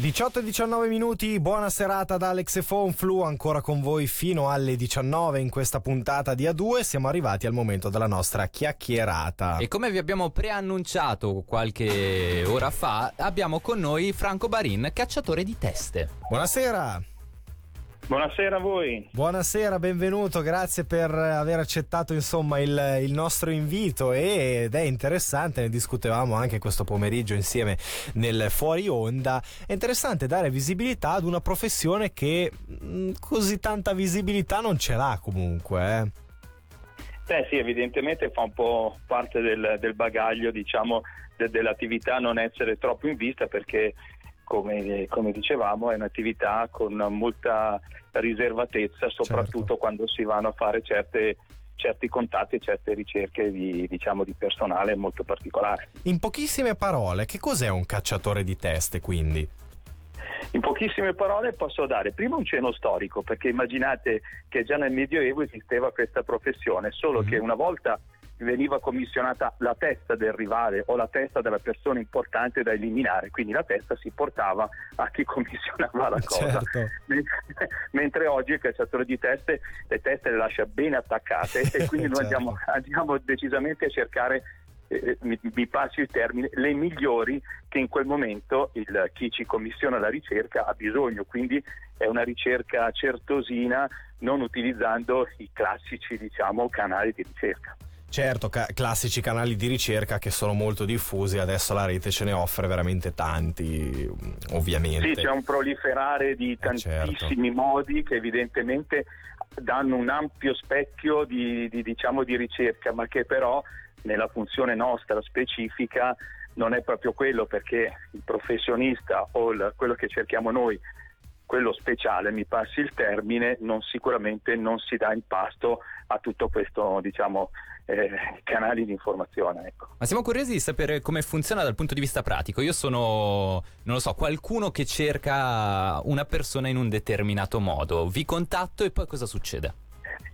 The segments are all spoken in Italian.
18 e 19 minuti, buona serata da Alex e Fonflu, ancora con voi fino alle 19 in questa puntata di A2, siamo arrivati al momento della nostra chiacchierata. E come vi abbiamo preannunciato qualche ora fa, abbiamo con noi Franco Barin, cacciatore di teste. Buonasera! Buonasera a voi. Buonasera, benvenuto, grazie per aver accettato insomma il, il, nostro invito ed è interessante, ne discutevamo anche questo pomeriggio insieme nel fuori onda, è interessante dare visibilità ad una professione che mh, mm, così tanta visibilità non ce l'ha comunque. Eh. Beh sì, evidentemente fa un po' parte del, del bagaglio diciamo de, dell'attività non essere troppo in vista perché come, come, dicevamo, è un'attività con molta riservatezza, soprattutto certo. quando si vanno a fare certe, certi contatti e certe ricerche di, diciamo, di personale molto particolare. In pochissime parole, che cos'è un cacciatore di teste quindi? In pochissime parole posso dare prima un cenno storico, perché immaginate che già nel Medioevo esisteva questa professione, solo mm-hmm. che una volta veniva commissionata la testa del rivale o la testa della persona importante da eliminare, quindi la testa si portava a chi commissionava la cosa. Certo. Mentre oggi il cacciatore di teste le teste le lascia bene attaccate e quindi noi certo. andiamo, andiamo decisamente a cercare eh, mi, mi, passi il termine, le migliori che in quel momento il, chi ci commissiona la ricerca ha bisogno, quindi è una ricerca certosina non utilizzando i classici diciamo, canali di ricerca. Certo, ca- classici canali di ricerca che sono molto diffusi, adesso la rete ce ne offre veramente tanti, ovviamente. Sì, c'è un proliferare di tantissimi eh certo. modi che evidentemente danno un ampio specchio di, di, diciamo, di ricerca, ma che però nella funzione nostra specifica non è proprio quello perché il professionista o il, quello che cerchiamo noi quello speciale, mi passi il termine, non, sicuramente non si dà in pasto a tutto questo diciamo, eh, canali di informazione. Ecco. Ma siamo curiosi di sapere come funziona dal punto di vista pratico. Io sono, non lo so, qualcuno che cerca una persona in un determinato modo. Vi contatto e poi cosa succede?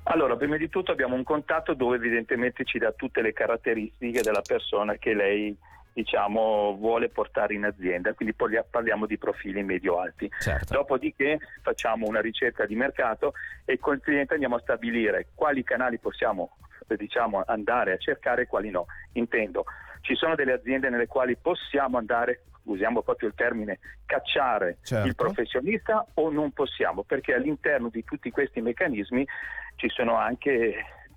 Allora, prima di tutto abbiamo un contatto dove evidentemente ci dà tutte le caratteristiche della persona che lei diciamo, vuole portare in azienda, quindi parliamo di profili medio-alti. Certo. Dopodiché facciamo una ricerca di mercato e con il cliente andiamo a stabilire quali canali possiamo diciamo, andare a cercare e quali no. Intendo, ci sono delle aziende nelle quali possiamo andare, usiamo proprio il termine, cacciare certo. il professionista o non possiamo, perché all'interno di tutti questi meccanismi ci sono anche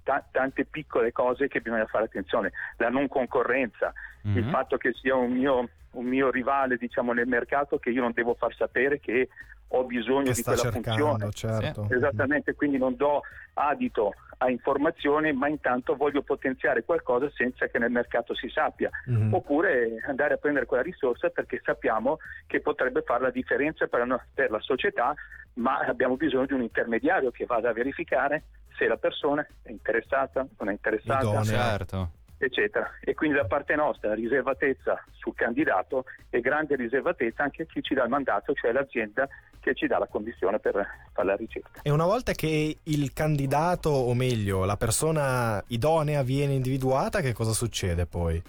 t- tante piccole cose che bisogna fare attenzione, la non concorrenza, mm-hmm. il fatto che sia un mio, un mio rivale diciamo, nel mercato che io non devo far sapere che ho bisogno di quella cercando, funzione. Certo. Esattamente, quindi non do adito a informazioni, ma intanto voglio potenziare qualcosa senza che nel mercato si sappia. Mm-hmm. Oppure andare a prendere quella risorsa perché sappiamo che potrebbe fare la differenza per la, per la società, ma abbiamo bisogno di un intermediario che vada a verificare se la persona è interessata, non è interessata. Idonea. Certo eccetera. E quindi da parte nostra riservatezza sul candidato e grande riservatezza anche a chi ci dà il mandato, cioè l'azienda che ci dà la condizione per fare la ricerca. E una volta che il candidato, o meglio, la persona idonea viene individuata, che cosa succede poi?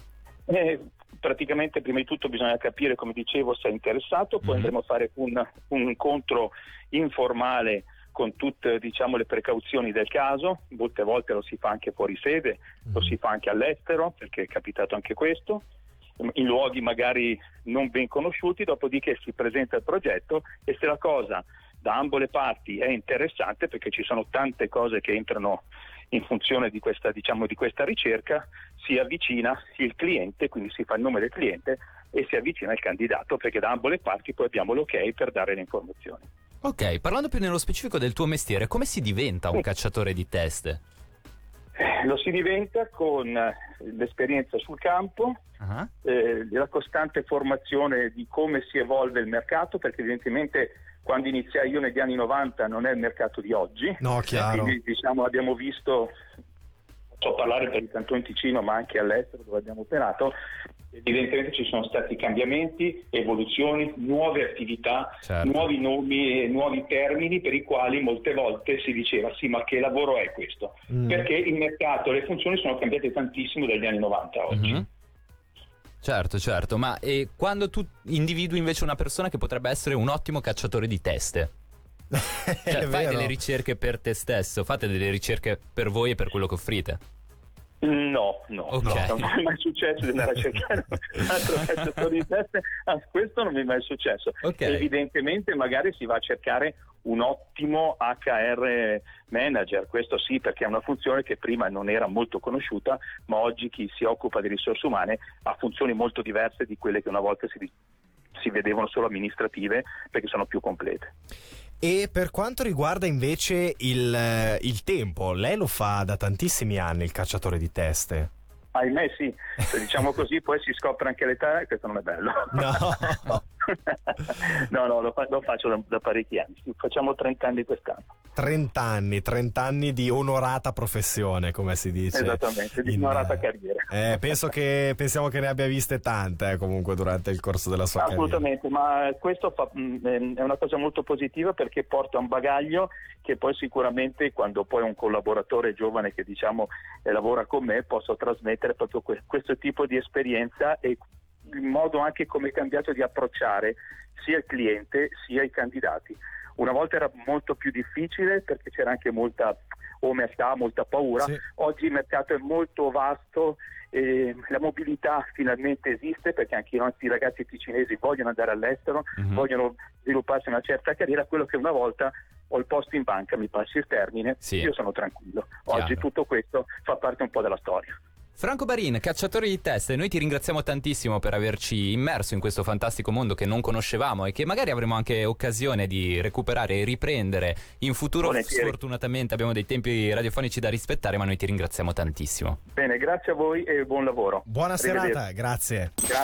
Eh, praticamente prima di tutto bisogna capire, come dicevo, se è interessato, poi mm-hmm. andremo a fare un, un incontro informale con tutte diciamo, le precauzioni del caso, molte volte lo si fa anche fuori sede, mm. lo si fa anche all'estero, perché è capitato anche questo, in luoghi magari non ben conosciuti, dopodiché si presenta il progetto e se la cosa da ambo le parti è interessante, perché ci sono tante cose che entrano in funzione di questa, diciamo, di questa ricerca, si avvicina il cliente, quindi si fa il nome del cliente e si avvicina il candidato, perché da ambo le parti poi abbiamo l'ok per dare le informazioni. Ok, parlando più nello specifico del tuo mestiere, come si diventa un cacciatore di teste? Eh, lo si diventa con eh, l'esperienza sul campo, uh-huh. eh, la costante formazione di come si evolve il mercato, perché evidentemente quando iniziai io negli anni 90 non è il mercato di oggi. No, chiaro. Quindi diciamo abbiamo visto so parlare per il Canton Ticino ma anche all'estero dove abbiamo operato, evidentemente ci sono stati cambiamenti, evoluzioni, nuove attività, certo. nuovi nomi e nuovi termini per i quali molte volte si diceva sì ma che lavoro è questo? Mm. Perché il mercato, le funzioni sono cambiate tantissimo dagli anni 90 a oggi. Mm-hmm. Certo, certo, ma e quando tu individui invece una persona che potrebbe essere un ottimo cacciatore di teste? Cioè, fai delle ricerche per te stesso, fate delle ricerche per voi e per quello che offrite. No, no, Ok. no, non mi è mai successo di andare a cercare un altro calciatore di teste, ah, questo non mi è mai successo. Ok. Evidentemente magari si va a cercare un ottimo HR manager, questo sì perché è una funzione che prima non era molto conosciuta, ma oggi chi si occupa di risorse umane ha funzioni molto diverse di quelle che una volta si, si vedevano solo amministrative perché sono più complete. E per quanto riguarda invece il, eh, il tempo, lei lo fa da tantissimi anni il cacciatore di teste. Ahimè sì, se diciamo così poi si scopre anche l'età e questo non è bello. No. no, no, lo, fa- lo faccio da, da parecchi anni, facciamo 30 anni quest'anno. 30 anni, 30 anni di onorata professione, come si dice. Esattamente, di in- onorata carriera. Eh, penso che pensiamo che ne abbia viste tante eh, comunque durante il corso della sua carriera. Assolutamente, ma questo fa- mh, è una cosa molto positiva perché porta un bagaglio che poi sicuramente quando poi un collaboratore giovane che diciamo eh, lavora con me posso trasmettere proprio que- questo tipo di esperienza e il modo anche come è cambiato di approcciare sia il cliente sia i candidati. Una volta era molto più difficile perché c'era anche molta omertà, molta paura, Sì. oggi il mercato è molto vasto e la mobilità finalmente esiste perché anche i nostri ragazzi ticinesi vogliono andare all'estero, Mhm. vogliono svilupparsi una certa carriera, quello che una volta ho il posto in banca, mi passi il termine, Sì. io sono tranquillo. Oggi Chiaro. tutto questo fa parte un po' della storia. Franco Barin, cacciatore di teste, noi ti ringraziamo tantissimo per averci immerso in questo fantastico mondo che non conoscevamo e che magari avremo anche occasione di recuperare e riprendere in futuro. Volentieri. Sfortunatamente abbiamo dei tempi radiofonici da rispettare, ma noi ti ringraziamo tantissimo. Bene, grazie a voi e buon lavoro. Buona serata, grazie. Grazie.